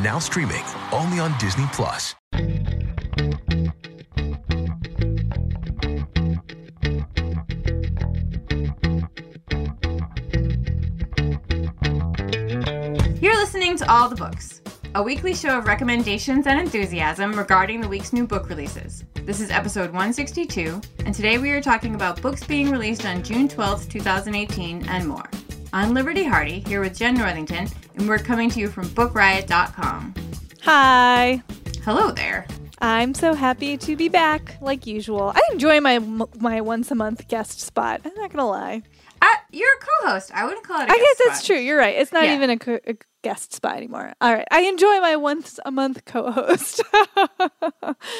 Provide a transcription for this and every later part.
Now streaming only on Disney Plus. You're listening to All the Books, a weekly show of recommendations and enthusiasm regarding the week's new book releases. This is episode 162, and today we are talking about books being released on June 12th, 2018, and more. I'm Liberty Hardy, here with Jenn Northington, and we're coming to you from BookRiot.com. Hi. Hello there. I'm so happy to be back, like usual. I enjoy my my once a month guest spot. I'm not gonna lie. Uh, you're a co-host. I wouldn't call it. I I guess that's true. You're right. It's not Yeah. even a, co- a guest spot anymore. All right. I enjoy my once a month co-host.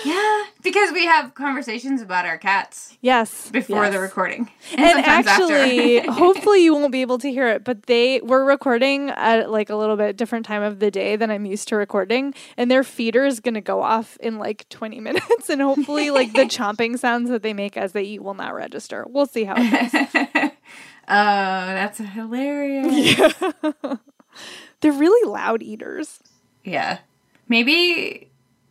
Yeah, because we have conversations about our cats yes. before yes. the recording, and, And actually, hopefully you won't be able to hear it, but they were recording at like a little bit different time of the day than I'm used to recording, and their feeder is going to go off in like 20 minutes, and hopefully like the chomping sounds that they make as they eat will not register. We'll see how it goes. Oh, that's hilarious. They're really loud eaters. Yeah. Maybe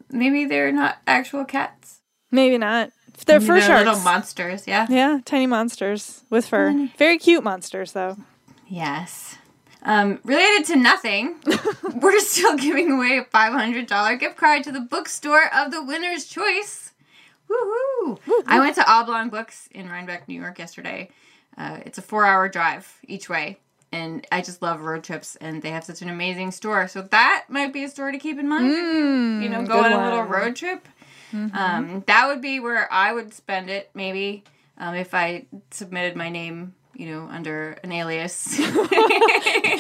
maybe they're not actual cats. Maybe not. They're Maybe fur they're sharks. little monsters, yeah. yeah, tiny monsters with fur. Very cute monsters, though. Yes. Um, related to nothing, we're still giving away a $500 gift card to the bookstore of the winner's choice. Woohoo! I went to Oblong Books in Rhinebeck, New York yesterday. Uh, it's a four hour drive each way. And I just love road trips, and they have such an amazing store. So that might be a store to keep in mind. if you're, know, go on a little road trip. Um, that would be where I would spend it, maybe, um, if I submitted my name, you know, under an alias.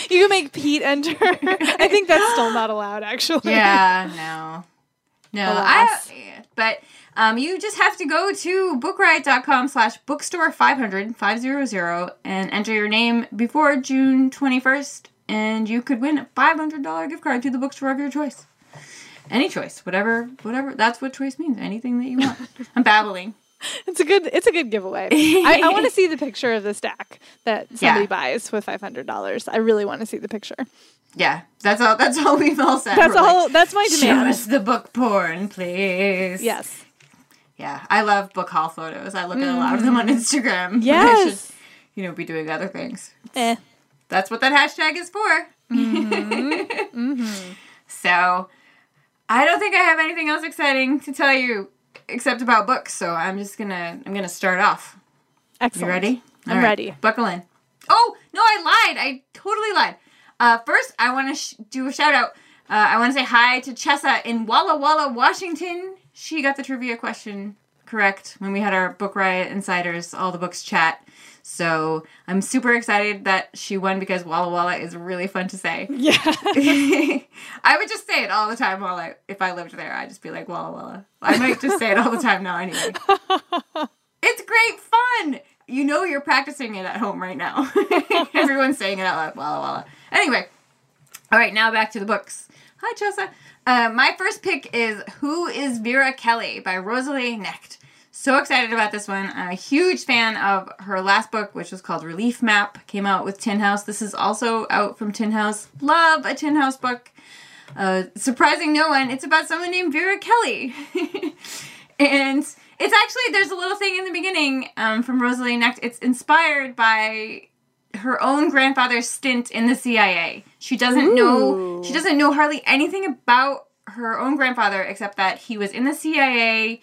You can make Pete enter. I think that's still not allowed, actually. yeah, no. No, Alas. I, but um, you just have to go to bookriot.com slash bookstore 500 500 and enter your name before June 21st, and you could win a $500 gift card to the bookstore of your choice. Any choice, whatever, whatever. That's what choice means. Anything that you want. I'm babbling. It's a good. It's a good giveaway. I, I want to see the picture of the stack that somebody Yeah. buys with five hundred dollars. I really want to see the picture. Yeah, that's all. That's all we've all said. That's We're all. like, that's my demand. Show us the book porn, please. Yes. Yeah, I love book haul photos. I look at a lot of them on Instagram. I should, Yes. you know, be doing other things. Eh. That's what that hashtag is for. Mm-hmm. So, I don't think I have anything else exciting to tell you except about books. So I'm just gonna I'm gonna start off. Excellent. You ready? I'm All right, ready. Buckle in. Oh no, I lied. I totally lied. Uh, first, I want to sh- do a shout out. Uh, I want to say hi to Chessa in Walla Walla, Washington. She got the trivia question correct when we had our Book Riot Insiders All the Books chat. So I'm super excited that she won because Walla Walla is really fun to say. Yeah. I would just say it all the time while I, if I lived there, I'd just be like Walla Walla. I might just say it all the time now anyway. It's great fun. You know you're practicing it at home right now. Everyone's saying it out loud. Walla Walla. Anyway, all right, now back to the books. Hi, Chessa. Uh, my first pick is Who is Vera Kelly by Rosalie Knecht. So excited about this one. I'm a huge fan of her last book, which was called Relief Map. Came out with Tin House. This is also out from Tin House. Love a Tin House book. Uh, surprising no one, it's about someone named Vera Kelly. and it's actually, there's a little thing in the beginning um, from Rosalie Knecht. It's inspired by her own grandfather's stint in the CIA. She doesn't know she doesn't know hardly anything about her own grandfather except that he was in the CIA.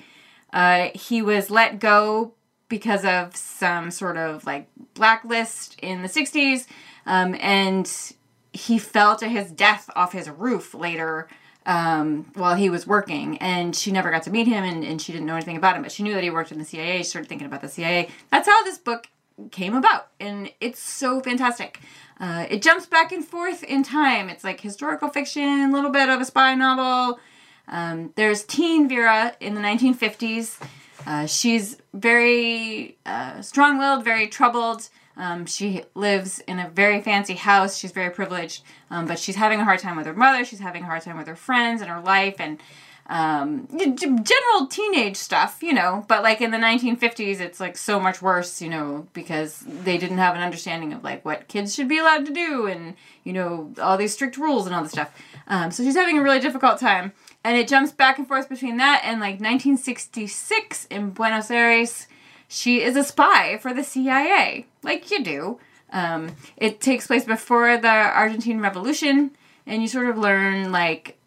Uh, he was let go because of some sort of like blacklist in the 60s um, and he fell to his death off his roof later um, while he was working and she never got to meet him and, and she didn't know anything about him but she knew that he worked in the cia she started thinking about the cia that's how this book came about and it's so fantastic uh, it jumps back and forth in time it's like historical fiction a little bit of a spy novel Um, there's teen Vera in the 1950s. Uh, she's very uh, strong willed, very troubled. Um, she lives in a very fancy house. She's very privileged, um, but she's having a hard time with her mother. She's having a hard time with her friends and her life and um, general teenage stuff, you know. But like in the 1950s, it's like so much worse, you know, because they didn't have an understanding of like what kids should be allowed to do and, you know, all these strict rules and all this stuff. Um, so she's having a really difficult time. And it jumps back and forth between that and like 1966 in Buenos Aires she is a spy for the CIA, like you do. Um, it takes place before the Argentine Revolution, and you sort of learn like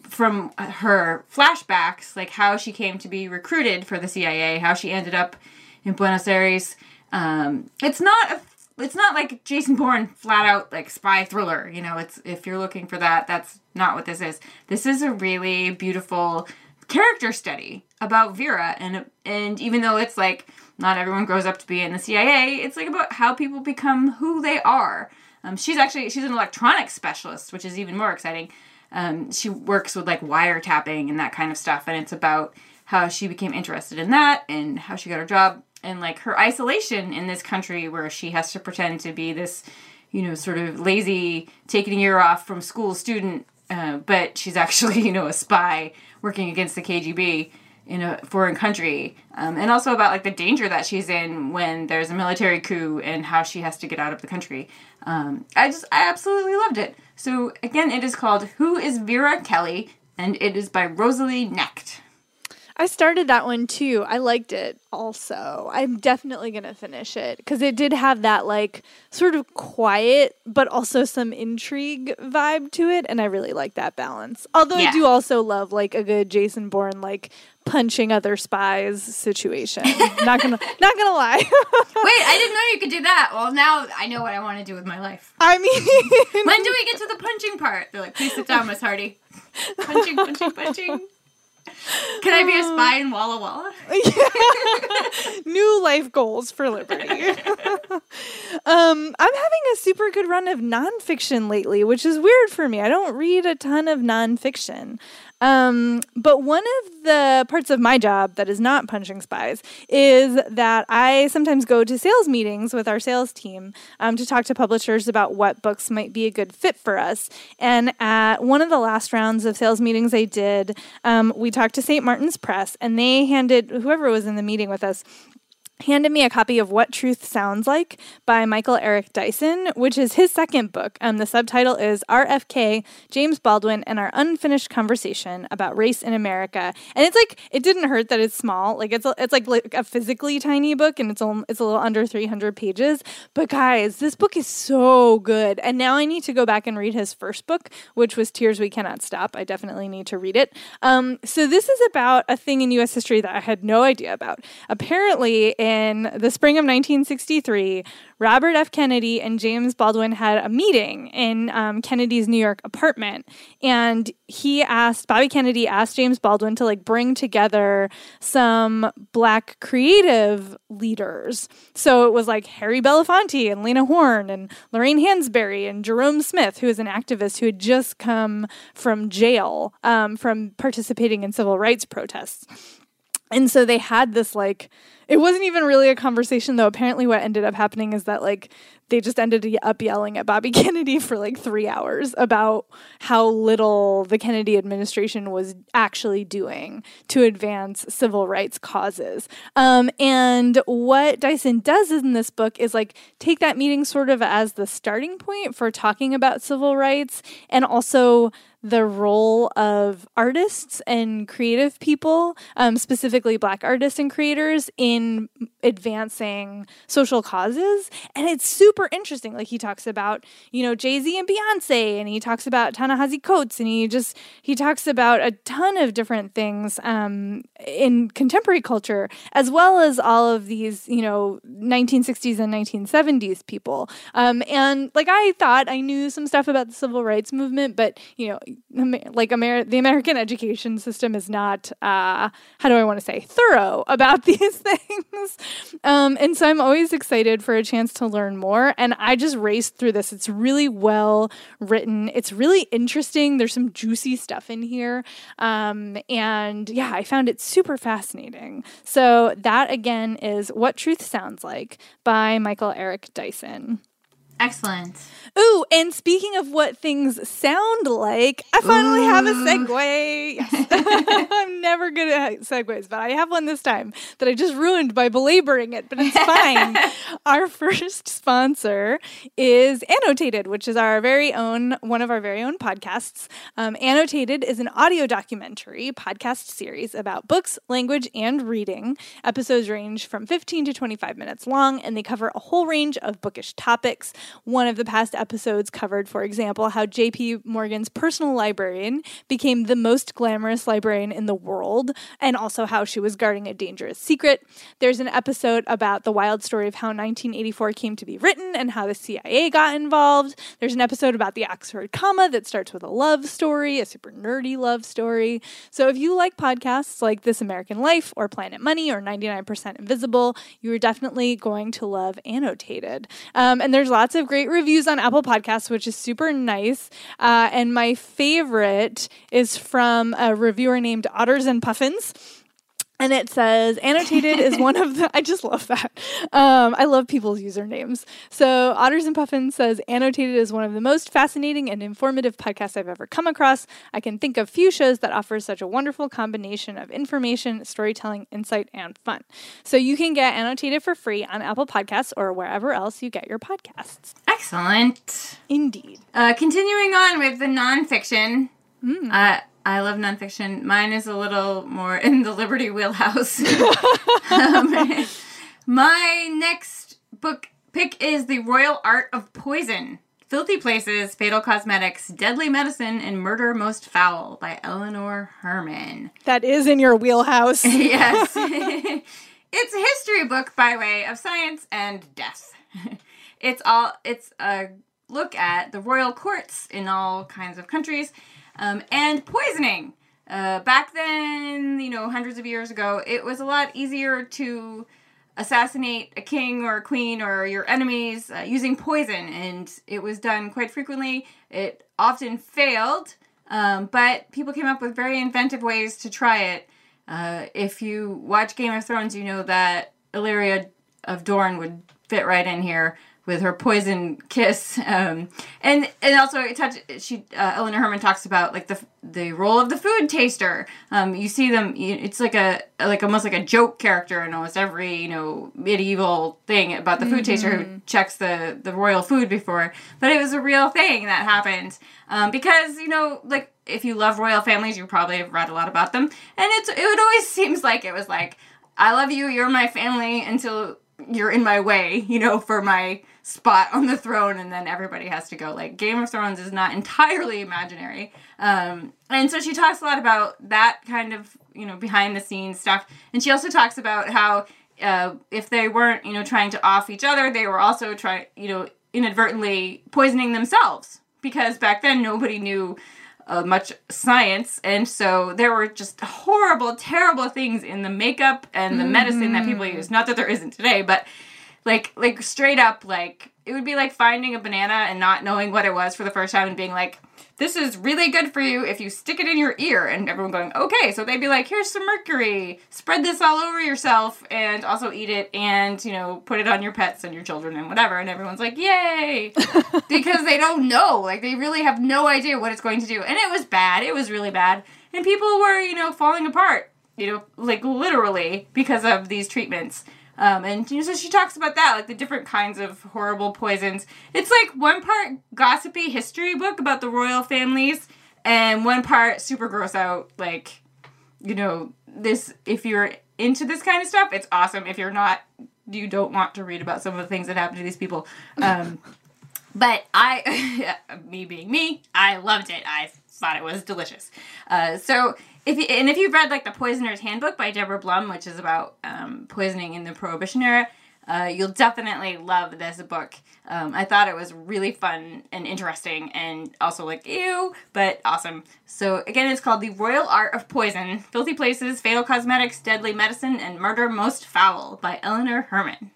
from her flashbacks, like how she came to be recruited for the CIA, how she ended up in Buenos Aires. Um, it's not a, it's not like Jason Bourne flat out like spy thriller. You know, it's if you're looking for that, that's not what this is. This is a really beautiful character study about Vera, and and even though it's like not everyone grows up to be in the CIA. It's like about how people become who they are. Um, she's actually she's an electronics specialist, which is even more exciting. Um, she works with like wiretapping and that kind of stuff, and it's about how she became interested in that and how she got her job and like her isolation in this country where she has to pretend to be this, you know, sort of lazy, taking a year off from school student, uh, but she's actually you know a spy working against the KGB in a foreign country. Um, and also about like the danger that she's in when there's a military coup and how she has to get out of the country. Um, i just i absolutely loved it so again it is called who is vera kelly? And it is by rosalie knecht I started that one too. I liked it also. I'm definitely going to finish it because it did have that like sort of quiet but also some intrigue vibe to it. And I really like that balance. Although yeah. I do also love like a good Jason Bourne like punching other spies situation. not gonna not gonna lie. Wait, I didn't know you could do that. Well, now I know what I want to do with my life. I mean, when do we get to the punching part? They're like, please sit down, Miss Hardy. Punching, punching, punching. Can I be a spy in Walla Walla? New life goals for Liberty. um, I'm having a super good run of nonfiction lately, which is weird for me. I don't read a ton of nonfiction. Um, but one of the parts of my job that is not punching spies is that I sometimes go to sales meetings with our sales team um, to talk to publishers about what books might be a good fit for us. And at one of the last rounds of sales meetings I did, um, we talked to St. Martin's Press, and they handed whoever was in the meeting with us handed me a copy of What Truth Sounds Like by Michael Eric Dyson, which is his second book. Um, the subtitle is RFK, James Baldwin, and Our Unfinished Conversation About Race in America. And it's like, it didn't hurt that it's small. Like, it's, it's like, like a physically tiny book, and it's, only, it's a little under 300 pages. But guys, this book is so good. And now I need to go back and read his first book, which was Tears We Cannot Stop. I definitely need to read it. Um, so this is about a thing in U.S. history that I had no idea about. Apparently, in the spring of 1963, Robert F. Kennedy and James Baldwin had a meeting in um, Kennedy's New York apartment, and he asked Bobby Kennedy asked James Baldwin to like bring together some black creative leaders. So it was like Harry Belafonte and Lena Horne and Lorraine Hansberry and Jerome Smith, who is an activist who had just come from jail um, from participating in civil rights protests. And so they had this like it wasn't even really a conversation though. Apparently what ended up happening is that like they just ended up yelling at Bobby Kennedy for like 3 hours about how little the Kennedy administration was actually doing to advance civil rights causes. Um, and what Dyson does in this book is like take that meeting sort of as the starting point for talking about civil rights and also the role of artists and creative people, um, specifically Black artists and creators, in in advancing social causes. And it's super interesting. Like he talks about, you know, Jay Z and Beyonce, and he talks about Ta-Nehisi Coates, and he just he talks about a ton of different things um, in contemporary culture, as well as all of these, you know, 1960s and 1970s people. Um, and like I thought I knew some stuff about the civil rights movement, but you know, like Amer- the American education system is not, uh, how do I want to say, thorough about these things. Um, and so I'm always excited for a chance to learn more. And I just raced through this. It's really well written. It's really interesting. There's some juicy stuff in here. Um, and yeah, I found it super fascinating. So that again is What Truth Sounds Like by Michael Eric Dyson. Excellent. Ooh, and speaking of what things sound like, I finally Ooh. have a segue. Yes. I'm never good at segues, but I have one this time that I just ruined by belaboring it, but it's fine. our first sponsor is Annotated, which is our very own, one of our very own podcasts. Um, Annotated is an audio documentary podcast series about books, language, and reading. Episodes range from 15 to 25 minutes long, and they cover a whole range of bookish topics. One of the past episodes covered, for example, how J.P. Morgan's personal librarian became the most glamorous librarian in the world, and also how she was guarding a dangerous secret. There's an episode about the wild story of how 1984 came to be written and how the CIA got involved. There's an episode about the Oxford comma that starts with a love story, a super nerdy love story. So if you like podcasts like This American Life or Planet Money or 99% Invisible, you are definitely going to love Annotated. Um, and there's lots of great reviews on Apple Podcasts, which is super nice. Uh, and my favorite is from a reviewer named Otters and Puffins and it says annotated is one of the i just love that. Um, i love people's usernames. So otters and puffins says annotated is one of the most fascinating and informative podcasts i've ever come across. I can think of few shows that offer such a wonderful combination of information storytelling insight and fun. So you can get annotated for free on apple podcasts or wherever else you get your podcasts. Excellent. Indeed. Uh, continuing on with the nonfiction mm. uh, I love nonfiction. Mine is a little more in the Liberty wheelhouse. um, my next book pick is The Royal Art of Poison Filthy Palaces, Fatal Cosmetics, Deadly Medicine, and Murder Most Foul by Eleanor Herman. That is in your wheelhouse. yes. it's a history book by way of science and death. It's all it's a look at the royal courts in all kinds of countries um, and poisoning. Uh, back then, you know, hundreds of years ago, it was a lot easier to assassinate a king or a queen or your enemies uh, using poison, and it was done quite frequently. It often failed, um, but people came up with very inventive ways to try it. Uh, if you watch Game of Thrones, you know that Ellaria of Dorne would fit right in here with her poison kiss, um, and and also it touch she uh, Eleanor Herman talks about like the the role of the food taster. Um, you see them; it's like a like almost like a joke character in almost every you know medieval thing about the food mm-hmm. taster who checks the the royal food before. But it was a real thing that happened um, because you know like if you love royal families, you probably have read a lot about them, and it's it would always seems like it was like I love you, you're my family until you're in my way, you know, for my spot on the throne and then everybody has to go. Like Game of Thrones is not entirely imaginary. Um, and so she talks a lot about that kind of, you know, behind the scenes stuff. And she also talks about how uh, if they weren't, you know, trying to off each other, they were also trying, you know, inadvertently poisoning themselves because back then nobody knew uh, much science, and so there were just horrible, terrible things in the makeup and the mm-hmm. medicine that people use. Not that there isn't today, but like like straight up like it would be like finding a banana and not knowing what it was for the first time and being like this is really good for you if you stick it in your ear. And everyone going okay. So they'd be like here's some mercury. Spread this all over yourself and also eat it and you know put it on your pets and your children and whatever. And everyone's like yay. Because they don't know. Like they really have no idea what it's going to do. And it was bad. It was really bad. And people were you know falling apart you know like literally because of these treatments um, and you know, so she talks about that, like the different kinds of horrible poisons. It's like one part gossipy history book about the royal families, and one part super gross out, like, you know, this, if you're into this kind of stuff, it's awesome. If you're not, you don't want to read about some of the things that happen to these people. Um, but I, me being me, I loved it. I thought it was delicious. Uh, so if you, and if you've read like the Poisoner's Handbook by Deborah Blum, which is about um, poisoning in the Prohibition era, uh, you'll definitely love this book. Um, I thought it was really fun and interesting, and also like ew, but awesome. So again, it's called The Royal Art of Poison: Filthy Palaces, Fatal Cosmetics, Deadly Medicine, and Murder Most Foul by Eleanor Herman.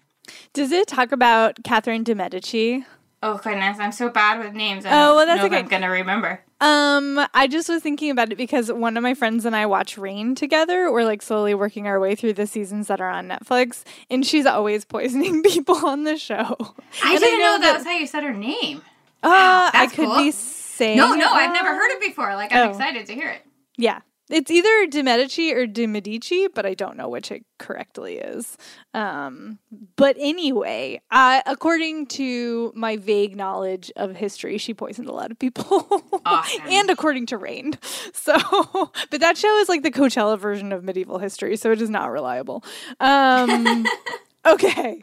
Does it talk about Catherine de Medici? Oh goodness, I'm so bad with names. I Oh, well, that's okay. I'm gonna remember. Um, I just was thinking about it because one of my friends and I watch Reign together. We're like slowly working our way through the seasons that are on Netflix, and she's always poisoning people on the show. I And didn't know, that that- was how you said her name. Uh, I could cool. be saying No, no, I've never heard it before. Like I'm Oh. excited to hear it. Yeah. It's either De Medici or De Medici, but I don't know which it correctly is. Um, but anyway, uh, according to my vague knowledge of history, she poisoned a lot of people. Awesome. and according to Reign. So, but that show is like the Coachella version of medieval history, so it is not reliable. Um, okay.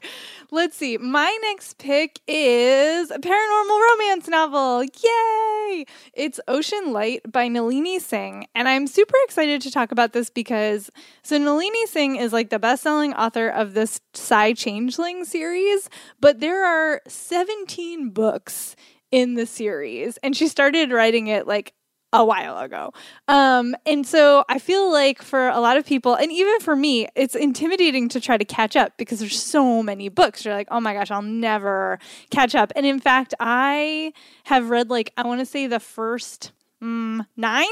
Let's see. My next pick is a paranormal romance novel. Yay! It's Ocean Light by Nalini Singh. And I'm super excited to talk about this because so Nalini Singh is like the best-selling author of this Psy Changeling series, but there are 17 books in the series and she started writing it like a while ago. Um, and so I feel like for a lot of people, and even for me, it's intimidating to try to catch up because there's so many books. You're like, oh my gosh, I'll never catch up. And in fact, I have read like, I want to say the first mm, nine.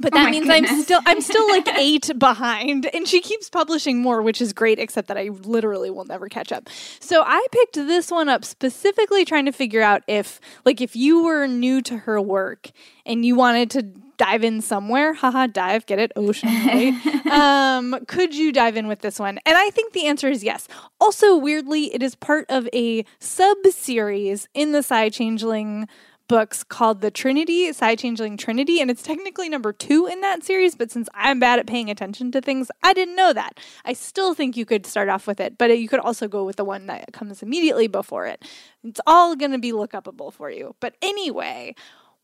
But Oh that my means I'm still I'm still like eight behind, and she keeps publishing more, which is great. Except that I literally will never catch up. So I picked this one up specifically trying to figure out if, like, if you were new to her work and you wanted to dive in somewhere, haha, dive, get it, ocean, right? um, could you dive in with this one? And I think the answer is yes. Also, weirdly, it is part of a sub series in the Psy Changeling books called the Trinity, Psy Changeling Trinity, and it's technically number two in that series. But since I'm bad at paying attention to things, I didn't know that. I still think you could start off with it, but you could also go with the one that comes immediately before it. It's all going to be look upable for you. But anyway,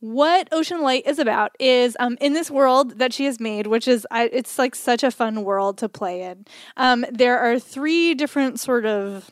what Ocean Light is about is um, in this world that she has made, which is I, it's like such a fun world to play in. Um, there are three different sort of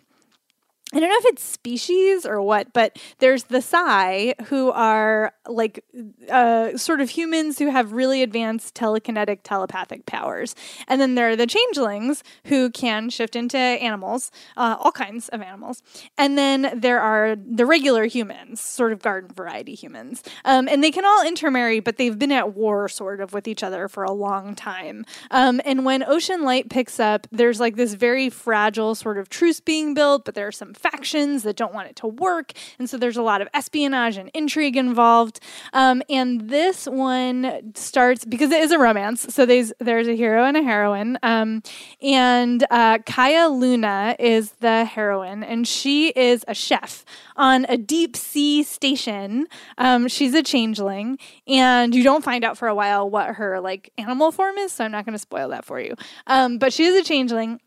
I don't know if it's species or what, but there's the Psy who are like uh, sort of humans who have really advanced telekinetic telepathic powers. And then there are the changelings who can shift into animals, uh, all kinds of animals. And then there are the regular humans, sort of garden variety humans. Um, and they can all intermarry, but they've been at war sort of with each other for a long time. Um, and when Ocean Light picks up, there's like this very fragile sort of truce being built, but there are some factions that don't want it to work. And so there's a lot of espionage and intrigue involved. Um, and this one starts because it is a romance. So there's there's a hero and a heroine. Um, and uh, Kaia Luna is the heroine, and she is a chef on a deep sea station. Um, she's a changeling, and you don't find out for a while what her like animal form is. So I'm not going to spoil that for you. Um, but she is a changeling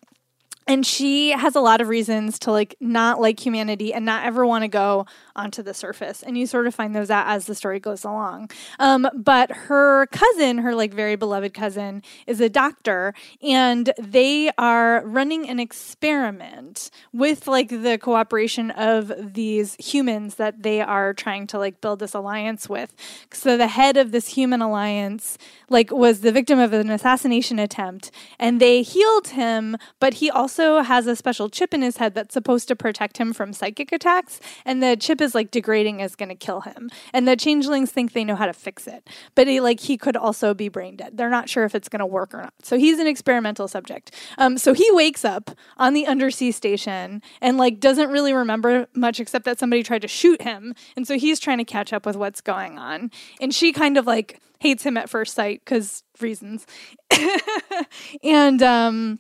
and she has a lot of reasons to like not like humanity and not ever want to go onto the surface. And you sort of find those out as the story goes along. Um, but her cousin her like very beloved cousin is a doctor and they are running an experiment with like the cooperation of these humans that they are trying to like build this alliance with. So the head of this human alliance like was the victim of an assassination attempt and they healed him but he also has a special chip in his head that's supposed to protect him from psychic attacks and the chip is like degrading is going to kill him. And the changelings think they know how to fix it. But he like he could also be brain dead. They're not sure if it's going to work or not. So he's an experimental subject. Um, so he wakes up on the undersea station and like doesn't really remember much except that somebody tried to shoot him. And so he's trying to catch up with what's going on. And she kind of like hates him at first sight because reasons. And um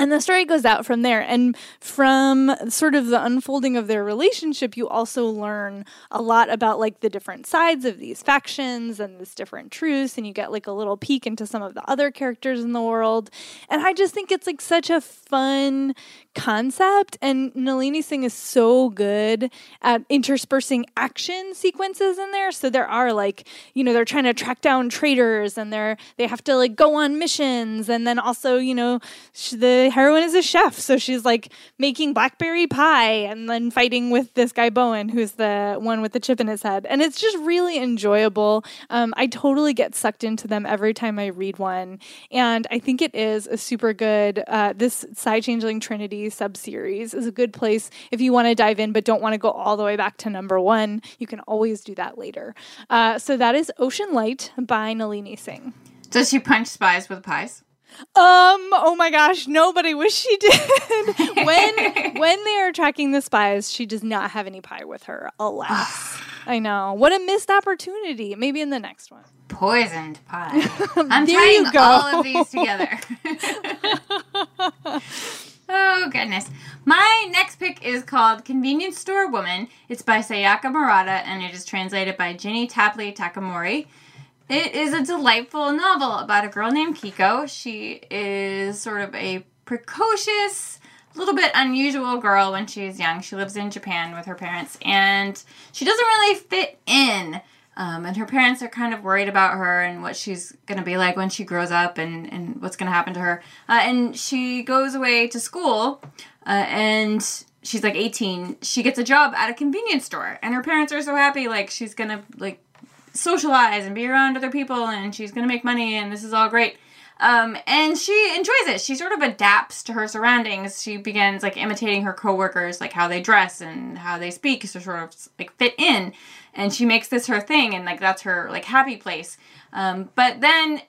and the story goes out from there. And from sort of the unfolding of their relationship, you also learn a lot about like the different sides of these factions and this different truce. And you get like a little peek into some of the other characters in the world. And I just think it's like such a fun concept. And Nalini Singh is so good at interspersing action sequences in there. So there are like, you know, they're trying to track down traitors and they're, they have to like go on missions. And then also, you know, sh- the heroine is a chef, so she's like making blackberry pie and then fighting with this guy Bowen, who's the one with the chip in his head, and it's just really enjoyable. Um, I totally get sucked into them every time I read one, and I think it is a super good. Uh, this Psy Changeling Trinity three sub series is a good place if you want to dive in but don't want to go all the way back to number one. You can always do that later. Uh, so that is Ocean Light by Nalini Singh. Does she punch spies with pies? Um. Oh my gosh. No, but I wish she did. when when they are tracking the spies, she does not have any pie with her. Alas. I know. What a missed opportunity. Maybe in the next one. Poisoned pie. I'm There tying all of these together. Oh goodness. My next pick is called Convenience Store Woman. It's by Sayaka Murata and it is translated by Ginny Tapley Takamori. It is a delightful novel about a girl named Keiko. She is sort of a precocious, little bit unusual girl when she's young. She lives in Japan with her parents and she doesn't really fit in. Um, and her parents are kind of worried about her and what she's going to be like when she grows up and, and what's going to happen to her. Uh, and she goes away to school uh, and she's like 18. She gets a job at a convenience store and her parents are so happy. Like she's going to like socialize and be around other people and she's going to make money and this is all great. Um, and she enjoys it. She sort of adapts to her surroundings. She begins like imitating her coworkers, like how they dress and how they speak, to sort of like fit in. And she makes this her thing, and like that's her like happy place. Um, but then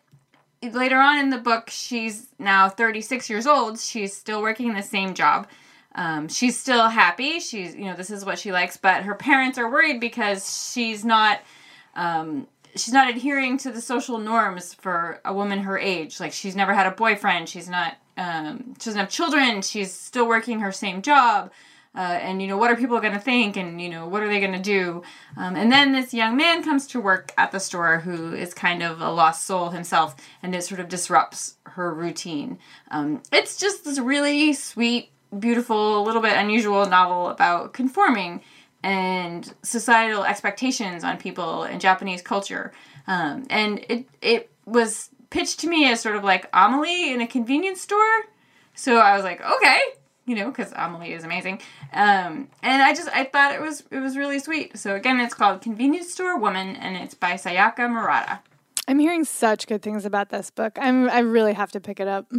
later on in the book, she's now 36 years old. She's still working the same job. Um, she's still happy. She's you know this is what she likes, but her parents are worried because she's not um, she's not adhering to the social norms for a woman her age. Like she's never had a boyfriend. She's not. Um, she doesn't have children. She's still working her same job. Uh, and you know what are people going to think and you know what are they going to do um, and then this young man comes to work at the store who is kind of a lost soul himself and it sort of disrupts her routine um, it's just this really sweet beautiful a little bit unusual novel about conforming and societal expectations on people in Japanese culture. Um, and it it was pitched to me as sort of like Amelie in a convenience store. So I was like, okay, you know, because Amelie is amazing. Um, and I just I thought it was it was really sweet. So again, it's called Convenience Store Woman, and it's by Sayaka Murata. I'm hearing such good things about this book. I'm I really have to pick it up.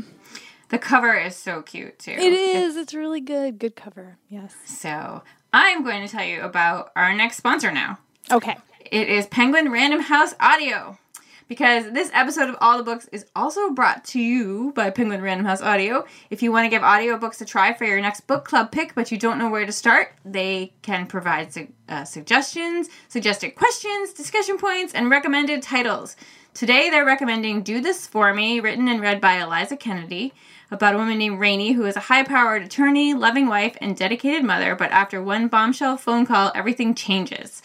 The cover is so cute too. It is. It's really good. Good cover. Yes. So I'm going to tell you about our next sponsor now. Okay. It is Penguin Random House Audio. Because this episode of All the Books is also brought to you by Penguin Random House Audio. If you want to give audiobooks a try for your next book club pick, but you don't know where to start, they can provide su- uh, suggestions, suggested questions, discussion points, and recommended titles. Today they're recommending Do This For Me, written and read by Eliza Kennedy, about a woman named Rainey who is a high powered attorney, loving wife, and dedicated mother, but after one bombshell phone call, everything changes.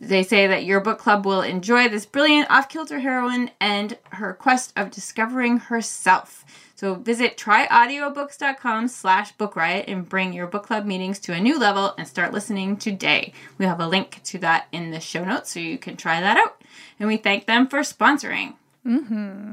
They say that your book club will enjoy this brilliant off kilter heroine and her quest of discovering herself. So visit tryaudiobooks.com slash book riot and bring your book club meetings to a new level and start listening today. We have a link to that in the show notes so you can try that out. And we thank them for sponsoring. Mm-hmm.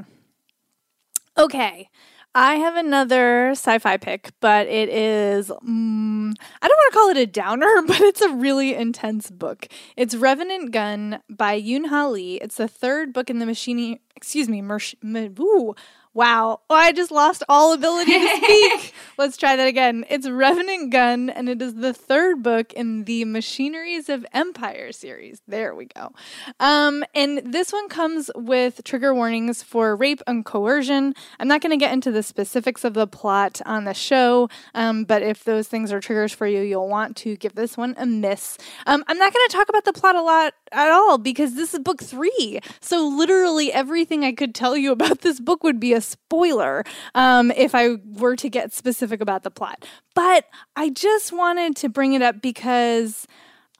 Okay. I have another sci fi pick, but it is, mm, I don't want to call it a downer, but it's a really intense book. It's Revenant Gun by Yoon Ha Lee. It's the third book in the machine, excuse me, me, ooh, wow. Oh, I just lost all ability to speak. Let's try that again. It's Revenant Gun, and it is the third book in the Machineries of Empire series. There we go. Um, and this one comes with trigger warnings for rape and coercion. I'm not going to get into the specifics of the plot on the show, um, but if those things are triggers for you, you'll want to give this one a miss. Um, I'm not going to talk about the plot a lot at all because this is book three. So literally everything I could tell you about this book would be a spoiler um, if I were to get specific about the plot. But I just wanted to bring it up because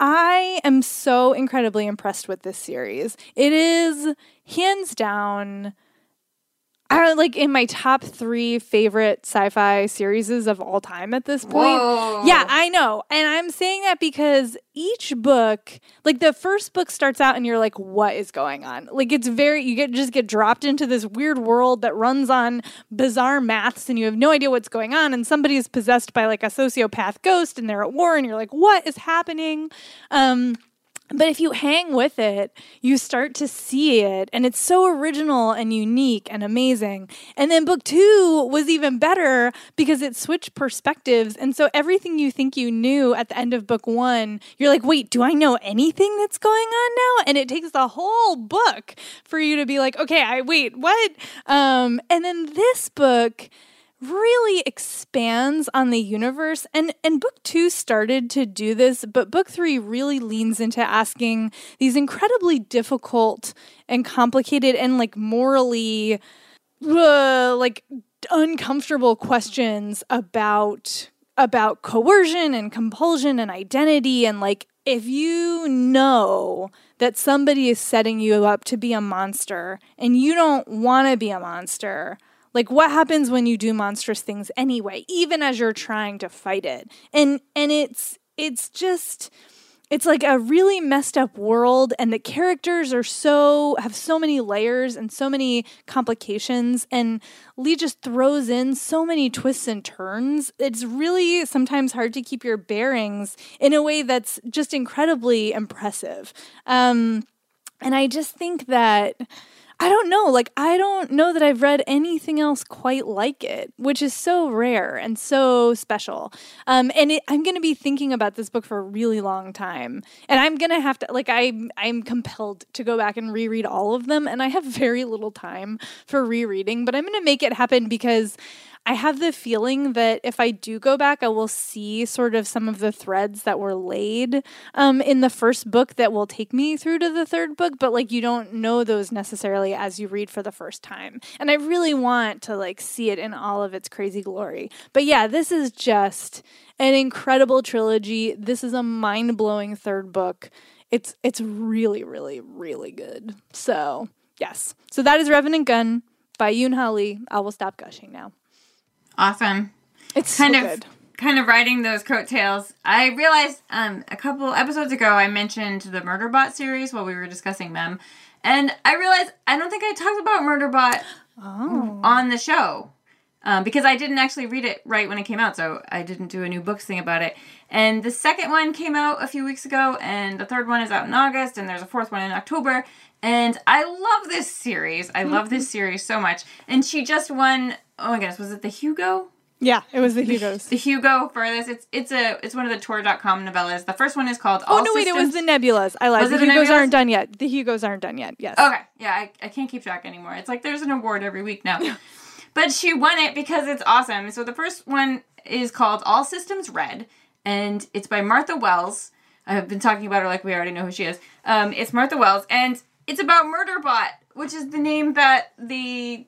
I am so incredibly impressed with this series. It is hands down. I don't like in my top three favorite sci-fi series of all time at this point. Whoa. Yeah, I know. And I'm saying that because each book, like the first book starts out and you're like, what is going on? Like it's very you get just get dropped into this weird world that runs on bizarre maths and you have no idea what's going on. And somebody is possessed by like a sociopath ghost and they're at war and you're like, what is happening? Um but if you hang with it, you start to see it, and it's so original and unique and amazing. And then book two was even better because it switched perspectives. And so everything you think you knew at the end of book one, you're like, wait, do I know anything that's going on now? And it takes the whole book for you to be like, okay, I wait, what? Um, and then this book really expands on the universe. And and book 2 started to do this but book 3 really leans into asking these incredibly difficult and complicated and like morally uh, like uncomfortable questions about about coercion and compulsion and identity. And like if you know that somebody is setting you up to be a monster and you don't want to be a monster like what happens when you do monstrous things anyway even as you're trying to fight it? And and it's it's just it's like a really messed up world and the characters are so have so many layers and so many complications and lee just throws in so many twists and turns. It's really sometimes hard to keep your bearings in a way that's just incredibly impressive. Um, and i just think that I don't know. Like, I don't know that I've read anything else quite like it, which is so rare and so special. Um, and it, I'm going to be thinking about this book for a really long time, and I'm going to have to like I'm I'm compelled to go back and reread all of them, and I have very little time for rereading, but I'm going to make it happen because I have the feeling that if I do go back, I will see sort of some of the threads that were laid um, in the first book that will take me through to the third book, but like you don't know those necessarily as you read for the first time. And I really want to like see it in all of its crazy glory. But yeah, this is just an incredible trilogy. This is a mind blowing third book. It's it's really, really, really good. So yes. So that is Revenant Gun by Yoon Ha Lee. I will stop gushing now. Awesome. It's kind so of good. kind of riding those coattails. I realized um, a couple episodes ago I mentioned the Murderbot series while we were discussing them, and I realized I don't think I talked about Murderbot Oh. on the show. Um, because I didn't actually read it right when it came out, so I didn't do a new books thing about it. And the second one came out a few weeks ago, and the third one is out in August, and there's a fourth one in October. And I love this series. I love this series so much. And she just won. Oh my goodness, was it the Hugo? Yeah, it was the Hugos. The Hugo for this. It's it's a it's one of the Tor.com novellas. The first one is called Oh All no, wait, it was the Nebulas. I lied. Was The it the Hugos aren't done yet. The Hugos aren't done yet. Yes. Okay, yeah, I, I can't keep track anymore. It's like there's an award every week now. but she won it because it's awesome. So the first one is called All Systems Red, and it's by Martha Wells. I've been talking about her like we already know who she is. Um, it's Martha Wells, and it's about Murderbot, which is the name that the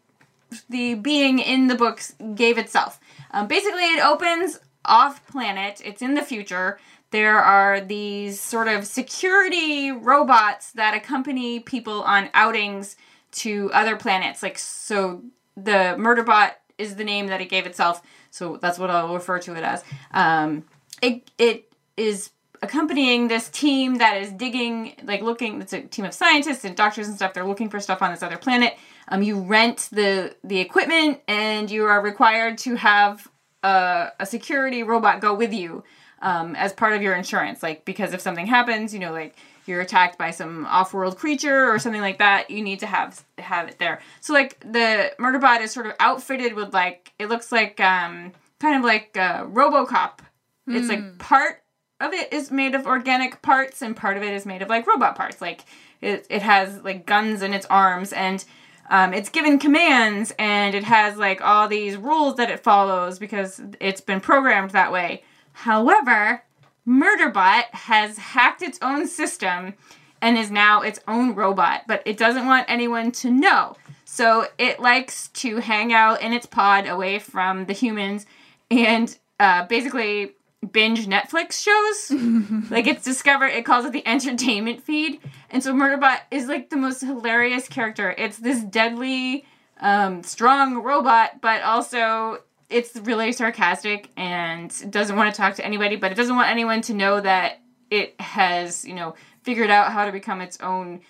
the being in the books gave itself. Um, basically, it opens off planet. It's in the future. There are these sort of security robots that accompany people on outings to other planets. Like so, the Murderbot is the name that it gave itself. So that's what I'll refer to it as. Um, it it is accompanying this team that is digging, like looking. It's a team of scientists and doctors and stuff. They're looking for stuff on this other planet. Um, you rent the the equipment, and you are required to have a, a security robot go with you um, as part of your insurance. Like because if something happens, you know, like you're attacked by some off-world creature or something like that, you need to have have it there. So like the Murderbot is sort of outfitted with like it looks like um, kind of like uh, RoboCop. It's like part of it is made of organic parts and part of it is made of like robot parts. Like it, it has like guns in its arms and um, it's given commands and it has like all these rules that it follows because it's been programmed that way. However, Murderbot has hacked its own system and is now its own robot, but it doesn't want anyone to know. So it likes to hang out in its pod away from the humans and uh, basically binge Netflix shows. like it's discovered, it calls it the entertainment feed. And so Murderbot is like the most hilarious character. It's this deadly, um, strong robot, but also it's really sarcastic and doesn't want to talk to anybody, but it doesn't want anyone to know that it has, you know, figured out how to become its own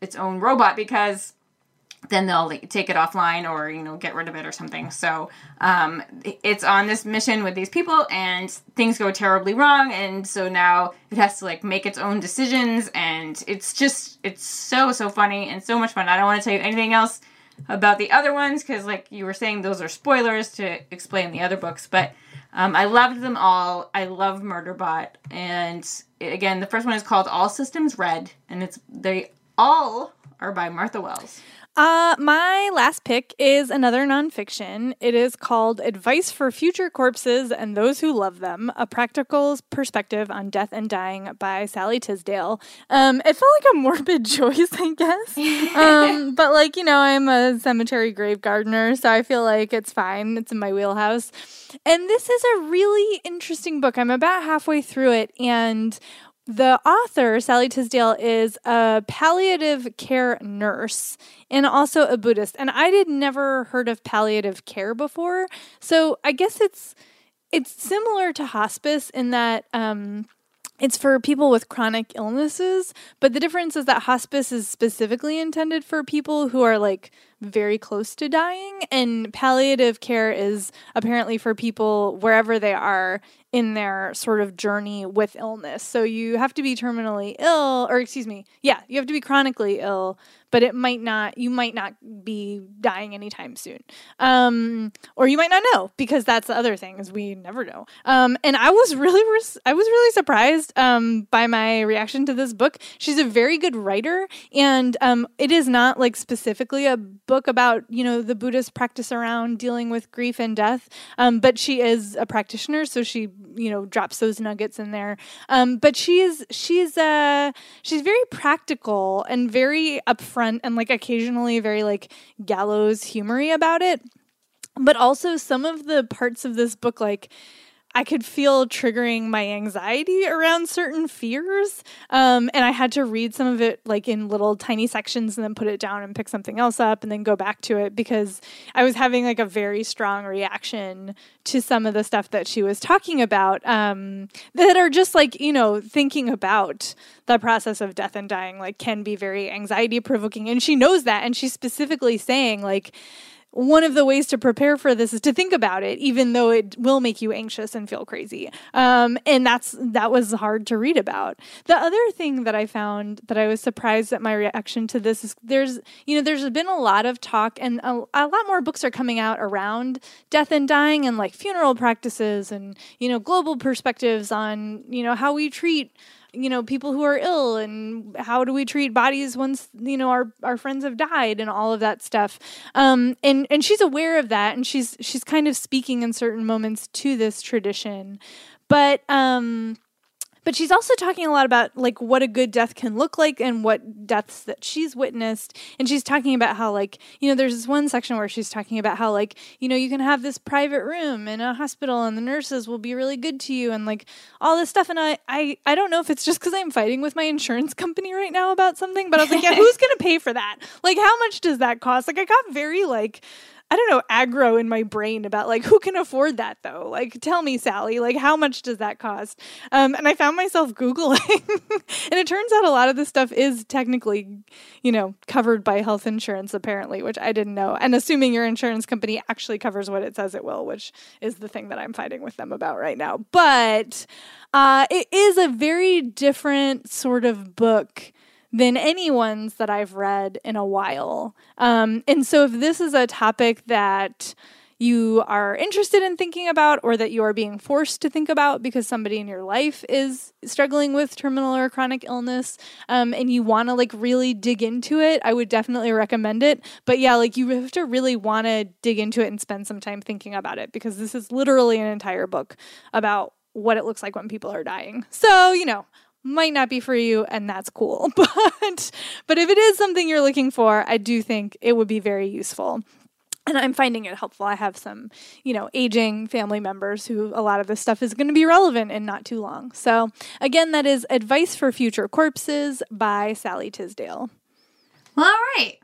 its own robot because then they'll take it offline or you know get rid of it or something. So um, it's on this mission with these people and things go terribly wrong. And so now it has to like make its own decisions. And it's just it's so so funny and so much fun. I don't want to tell you anything else about the other ones because like you were saying those are spoilers to explain the other books. But um, i loved them all. I love murderbot. And again the first one is called all systems red. And it's they all are by martha wells Uh, my last pick is another nonfiction. It is called Advice for Future Corpses and Those Who Love Them A Practical Perspective on Death and Dying by Sallie Tisdale. Um, it felt like a morbid choice, I guess. um, but, like, you know, I'm a cemetery grave gardener, so I feel like it's fine. It's in my wheelhouse. And this is a really interesting book. I'm about halfway through it, and the author, Sallie Tisdale, is a palliative care nurse and also a Buddhist. And I had never heard of palliative care before. So I guess it's it's similar to hospice in that um, it's for people with chronic illnesses, but the difference is that hospice is specifically intended for people who are like very close to dying, and palliative care is apparently for people wherever they are in their sort of journey with illness. So you have to be terminally ill, or excuse me, yeah, you have to be chronically ill, but it might not, you might not be dying anytime soon. Um, or you might not know because that's the other thing is we never know. Um, and I was really, res- I was really surprised um, by my reaction to this book. She's a very good writer, and um, it is not like specifically a book about you know the Buddhist practice around dealing with grief and death, um, but she is a practitioner, so she you know drops those nuggets in there. Um, but she is she's uh she's very practical and very upfront and like occasionally very like gallows humory about it. But also some of the parts of this book like I could feel triggering my anxiety around certain fears. Um, and I had to read some of it like in little tiny sections and then put it down and pick something else up and then go back to it because I was having like a very strong reaction to some of the stuff that she was talking about um, that are just like, you know, thinking about the process of death and dying like can be very anxiety provoking. And she knows that. And she's specifically saying, like, one of the ways to prepare for this is to think about it, even though it will make you anxious and feel crazy. Um, and that's that was hard to read about. The other thing that I found that I was surprised at my reaction to this is there's you know there's been a lot of talk and a, a lot more books are coming out around death and dying and like funeral practices and you know global perspectives on you know how we treat you know people who are ill and how do we treat bodies once you know our our friends have died and all of that stuff. Um and and she's aware of that and she's she's kind of speaking in certain moments to this tradition. But um but she's also talking a lot about like what a good death can look like and what deaths that she's witnessed. And she's talking about how like you know there's this one section where she's talking about how like you know you can have this private room in a hospital and the nurses will be really good to you and like all this stuff. And i i, I don't know if it's just because i'm fighting with my insurance company right now about something but i was like yeah who's gonna pay for that? Like how much does that cost? Like i got very like I don't know, aggro in my brain about like who can afford that though? Like, tell me, Sallie, like how much does that cost? Um, and I found myself Googling, and it turns out a lot of this stuff is technically, you know, covered by health insurance apparently, which I didn't know. And assuming your insurance company actually covers what it says it will, which is the thing that I'm fighting with them about right now. But uh, it is a very different sort of book than any ones that I've read in a while. Um, and so, if this is a topic that you are interested in thinking about or that you are being forced to think about because somebody in your life is struggling with terminal or chronic illness um, and you want to like really dig into it i would definitely recommend it but yeah like you have to really want to dig into it and spend some time thinking about it because this is literally an entire book about what it looks like when people are dying so you know might not be for you and that's cool. But but if it is something you're looking for i do think it would be very useful. And i'm finding it helpful. I have some you know aging family members who a lot of this stuff is going to be relevant in not too long. So again that is advice for future corpses by Sallie Tisdale. Well all right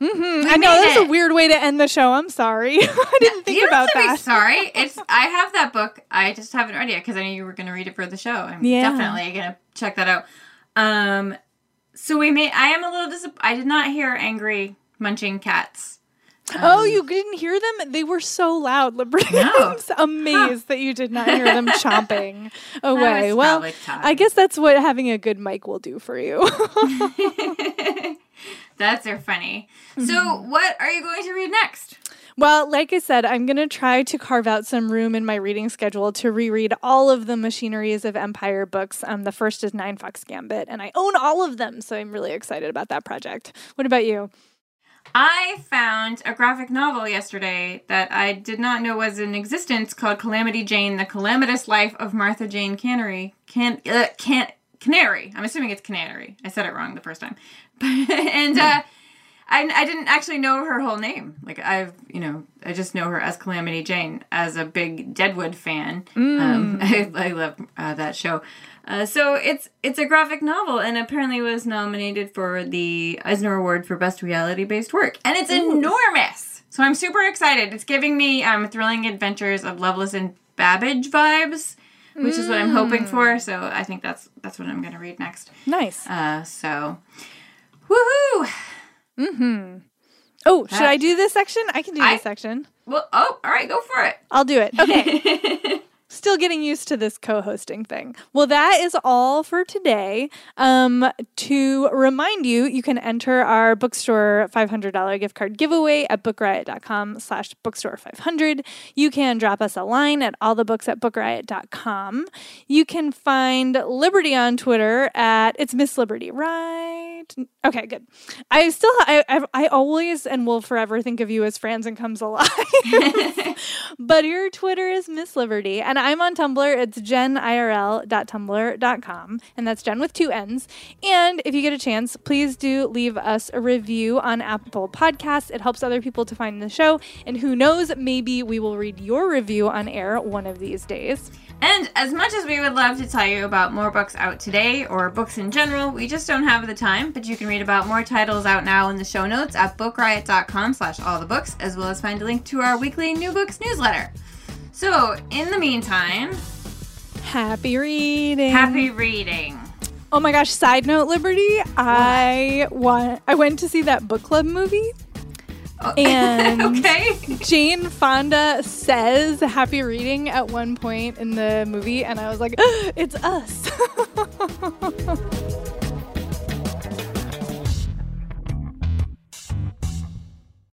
Mm-hmm. I know that's a weird way to end the show. I'm sorry. I didn't think you about don't have to that. Sorry, it's I have that book. I just haven't read it yet because I knew you were going to read it for the show. I'm Yeah. definitely going to check that out. Um, so we made. I am a little disappointed. I did not hear angry munching cats. oh, you didn't hear them? They were so loud, Liberty. No. I'm amazed that you did not hear them chomping away. Well. I guess that's what having a good mic will do for you. That's are funny. So, what are you going to read next? Well, like I said, I'm going to try to carve out some room in my reading schedule to reread all of the Machineries of Empire books. Um, the first is Nine Fox Gambit, and I own all of them, so I'm really excited about that project. What about you? I found a graphic novel yesterday that I did not know was in existence called Calamity Jane: The Calamitous Life of Martha Jane Cannary. Can uh, can Canary. I'm assuming it's Canary. I said it wrong the first time. and uh I, I didn't actually know her whole name. Like I've, you know, I just know her as Calamity Jane as a big Deadwood fan. Um, I, I love uh, that show. Uh, so it's it's a graphic novel and apparently was nominated for the Eisner Award for Best Reality Based Work, and it's enormous. So I'm super excited. It's giving me um, thrilling adventures of Lovelace and Babbage vibes, which is what I'm hoping for. So I think that's that's what I'm going to read next. Nice. Uh, so, woohoo! Mm-hmm. Oh, should I do this section? I can do I- this section. Well, oh, all right, go for it. I'll do it. Okay. Still getting used to this co-hosting thing. Well, that is all for today. Um, to remind you, you can enter our bookstore $500 gift card giveaway at bookriot.com slash bookstore 500. You can drop us a line at allthebooks at bookriot.com. You can find Liberty on Twitter at it's Miss Liberty, right? Okay, good. I still, I, I, I always and will forever think of you as Franz and Comes Alive. but your Twitter is Miss Liberty, and I'm on Tumblr. It's jennirl.tumblr.com, and that's Jen with two N's. And if you get a chance, please do leave us a review on Apple Podcasts. It helps other people to find the show, and who knows, maybe we will read your review on air one of these days. And as much as we would love to tell you about more books out today or books in general, we just don't have the time. But you can read about more titles out now in the show notes at bookriot.com slash all the books, as well as find a link to our weekly new books newsletter. So in the meantime, Happy reading. happy reading. Oh my gosh, side note Liberty, I want I went to see that book club movie. Oh, and okay. Jane Fonda says happy reading at one point in the movie, and I was like, it's us.